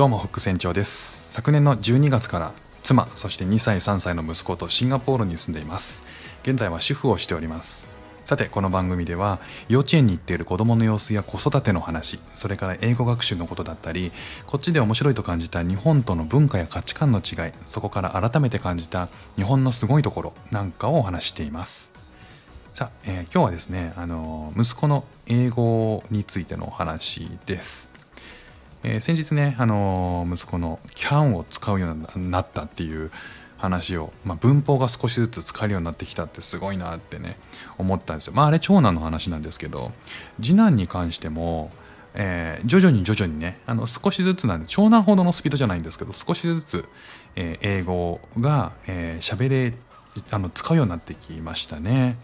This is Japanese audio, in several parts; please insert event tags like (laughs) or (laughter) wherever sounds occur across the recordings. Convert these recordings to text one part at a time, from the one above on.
どうも副船長です。昨年の12月から妻そして2歳3歳の息子とシンガポールに住んでいます。現在は主婦をしております。さてこの番組では幼稚園に行っている子供の様子や子育ての話それから英語学習のことだったりこっちで面白いと感じた日本との文化や価値観の違いそこから改めて感じた日本のすごいところなんかをお話しています。さあ、えー、今日はですねあの息子の英語についてのお話です。えー、先日ね、あのー、息子の can を使うようになったっていう話を、まあ、文法が少しずつ使えるようになってきたってすごいなってね思ったんですよ。まああれ長男の話なんですけど次男に関しても、えー、徐々に徐々にねあの少しずつなんで長男ほどのスピードじゃないんですけど少しずつ、えー、英語が喋、えー、れあの使うようになってきましたね。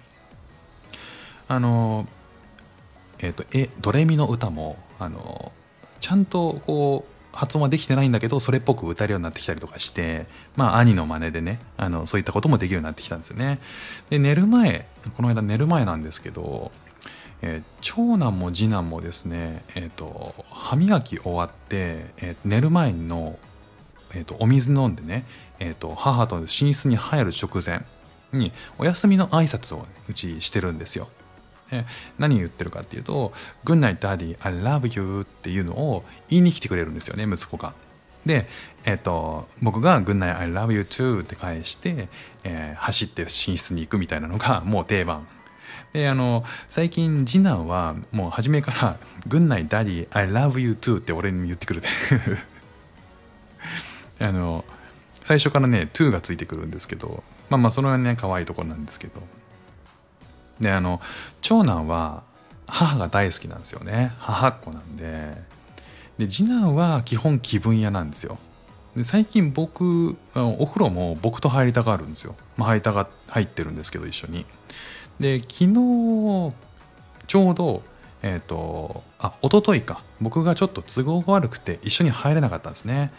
あのえっ、とえドレミの歌もあのちゃんとこう発音はできてないんだけどそれっぽく歌えるようになってきたりとかしてまあ兄の真似でねあのそういったこともできるようになってきたんですよね。で寝る前この間寝る前なんですけど、えー、長男も次男もですね、えーと、歯磨き終わって、えー、寝る前の、えーと、お水飲んでね、えーと母と寝室に入る直前にお休みの挨拶をうちしてるんですよ。で何言ってるかっていうと「Good night daddy I love you」っていうのを言いに来てくれるんですよね息子が。で、えっ、と僕が「Good night I love you too」って返して、えー、走って寝室に行くみたいなのが (laughs) もう定番。であの最近次男はもう初めから「Good night daddy I love you too」って俺に言ってくる (laughs) あの最初からね「to」がついてくるんですけどまあまあその辺ね可愛いところなんですけどであの長男は母が大好きなんですよね。母っ子なんで。で次男は基本気分屋なんですよ。で最近僕お風呂も僕と入りたがるんですよ、まあ、入りたが入ってるんですけど一緒に。で昨日ちょうどえっ、ー、とあ一昨日か。僕がちょっと都合が悪くて一緒に入れなかったんですね。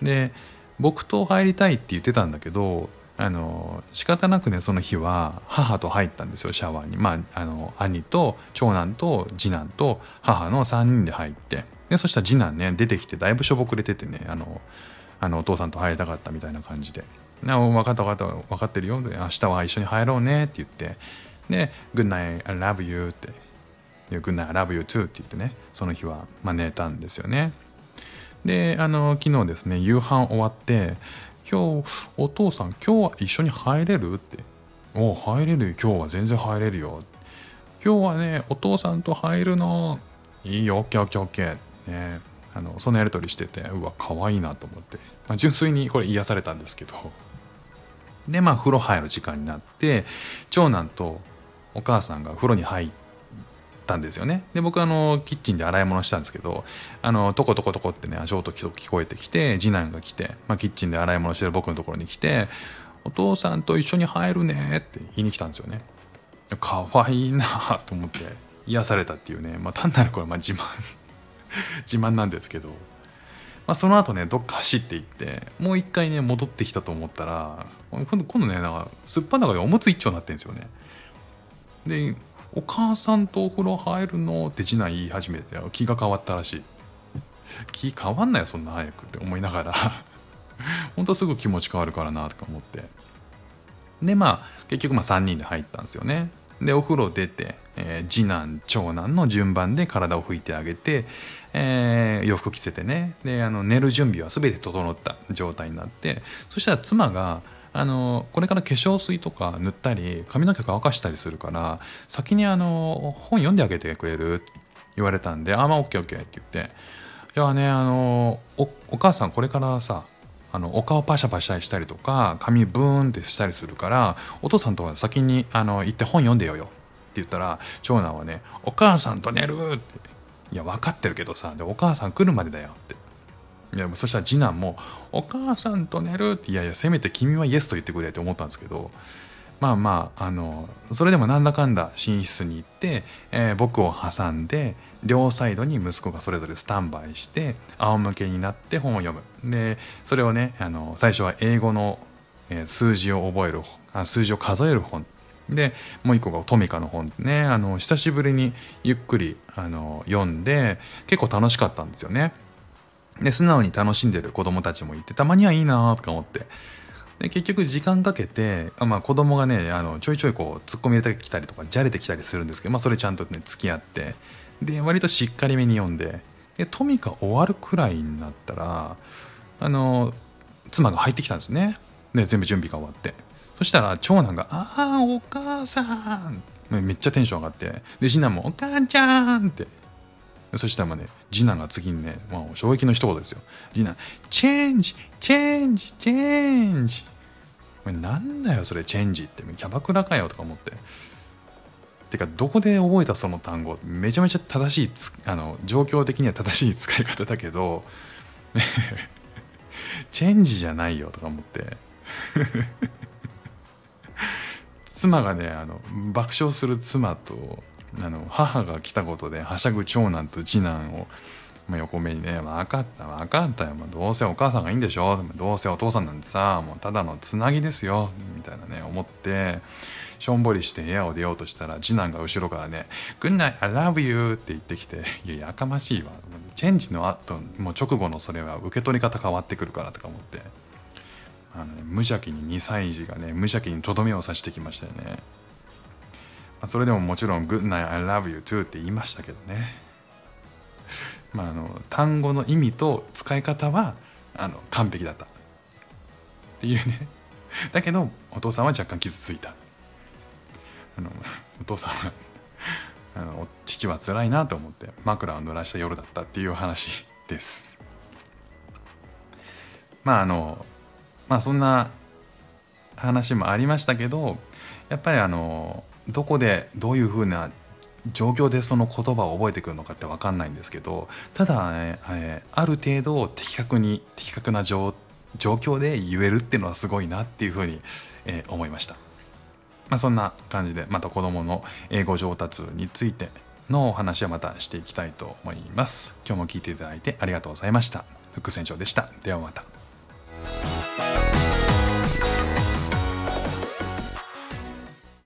で僕と入りたいって言ってたんだけどあの仕方なくねその日は母と入ったんですよシャワーに。まああの兄と長男と次男と母の3人で入って。でそしたら次男ね出てきてだいぶしょぼくれててねあのあのお父さんと入りたかったみたいな感じで「分かった分かった分かってるよ。明日は一緒に入ろうね」って言って。で「Good night I love you」って「Good night I love you too」って言ってねその日は、寝たんですよね。であの昨日ですね夕飯終わって今日お父さん今日は一緒に入れる？って。お入れるよ。今日は全然入れるよ。今日はねお父さんと入るの。いいよ。OKOKOK ね。あのそのやり取りしててうわ可愛いなと思って、まあ、純粋にこれ癒されたんですけど。でまあ風呂入る時間になって長男とお母さんが風呂に入ってたんですよね。で僕あのキッチンで洗い物したんですけどあのトコトコトコってね足音聞こえてきて次男が来て、まあ、キッチンで洗い物してる僕のところに来て「お父さんと一緒に入るね」って言いに来たんですよね。かわいいなと思って癒されたっていうね、まあ、単なるこれまあ自慢 (laughs) 自慢なんですけど、まあ、その後ねどっか走っていってもう一回ね戻ってきたと思ったら今度今度ねなんかすっぱだかでおむつ一丁になってるんですよね。でお母さんとお風呂入るのって次男言い始めて気が変わったらしい。気変わんないよそんな早くって思いながら。(laughs) 本当すぐ気持ち変わるからなとか思って。でまあ結局まあ3人で入ったんですよね。でお風呂出て、えー、次男長男の順番で体を拭いてあげて、えー、洋服着せてね。であの寝る準備は全て整った状態になって。そしたら妻があのこれから化粧水とか塗ったり髪の毛乾かしたりするから先にあの本読んであげてくれる？って言われたんで「あまあ OKOK」って言って「いやねあのおお母さんこれからさあのお顔パシャパシャしたりとか髪ブーンってしたりするからお父さんとは先にあの行って本読んでよよ」って言ったら長男はね「お母さんと寝る!」って「いや分かってるけどさでお母さん来るまでだよ」って。いやそしたら次男も「お母さんと寝る」っていやいやせめて君はイエスと言ってくれって思ったんですけどまあまああのそれでもなんだかんだ寝室に行って、えー、僕を挟んで両サイドに息子がそれぞれスタンバイして仰向けになって本を読む。でそれをねあの最初は英語の、数字を覚える数字を数える本。でもう一個がトミカの本ね。あの久しぶりにゆっくりあの読んで結構楽しかったんですよね。で素直に楽しんでる子供たちもいてたまにはいいなとか思って。で結局時間かけてあ、まあ、子供がねあのちょいちょいこう突っ込み入れてきたりとかじゃれてきたりするんですけど、まあ、それちゃんとね付き合ってで割としっかりめに読んででトミカ終わるくらいになったらあの妻が入ってきたんですね。で全部準備が終わって。そしたら長男が「ああお母さん」めっちゃテンション上がって。で次男も「お母ちゃん」って。そしたらまあね次男が次にね、まあ、衝撃の一言ですよ。次男「チェンジチェンジチェンジ」なんだよそれチェンジって。キャバクラかよとか思って。てかどこで覚えたその単語？めちゃめちゃ正しいあの状況的には正しい使い方だけど (laughs) チェンジじゃないよとか思って。(laughs) 妻がねあの爆笑する妻とあの母が来たことではしゃぐ長男と次男を、まあ、横目にね「分かった分かったよ、まあ、どうせお母さんがいいんでしょどうせお父さんなんてさもうただのつなぎですよ」みたいなね思ってしょんぼりして部屋を出ようとしたら次男が後ろからね「Good night I love you」って言ってきて「いややかましいわ」チェンジの後もう直後のそれは受け取り方変わってくるからとか思って。あの、ね、無邪気に2歳児がね無邪気にとどめを刺してきましたよね、それでももちろん「Good night I love you too」って言いましたけどね。まああの単語の意味と使い方はあの完璧だった。っていうね。だけどお父さんは若干傷ついた。あのお父さんはあの父は辛いなと思って枕を濡らした夜だったっていう話です。まああのまあそんな話もありましたけどやっぱりあのどこでどういうふうな状況でその言葉を覚えてくるのかって分かんないんですけどただ、ね、え、ある程度的確に的確な状況で言えるっていうのはすごいなっていうふうに、え、思いました。まあ、そんな感じでまた子どもの英語上達についてのお話はまたしていきたいと思います。今日も聞いていただいてありがとうございました。副船長でした。ではまた。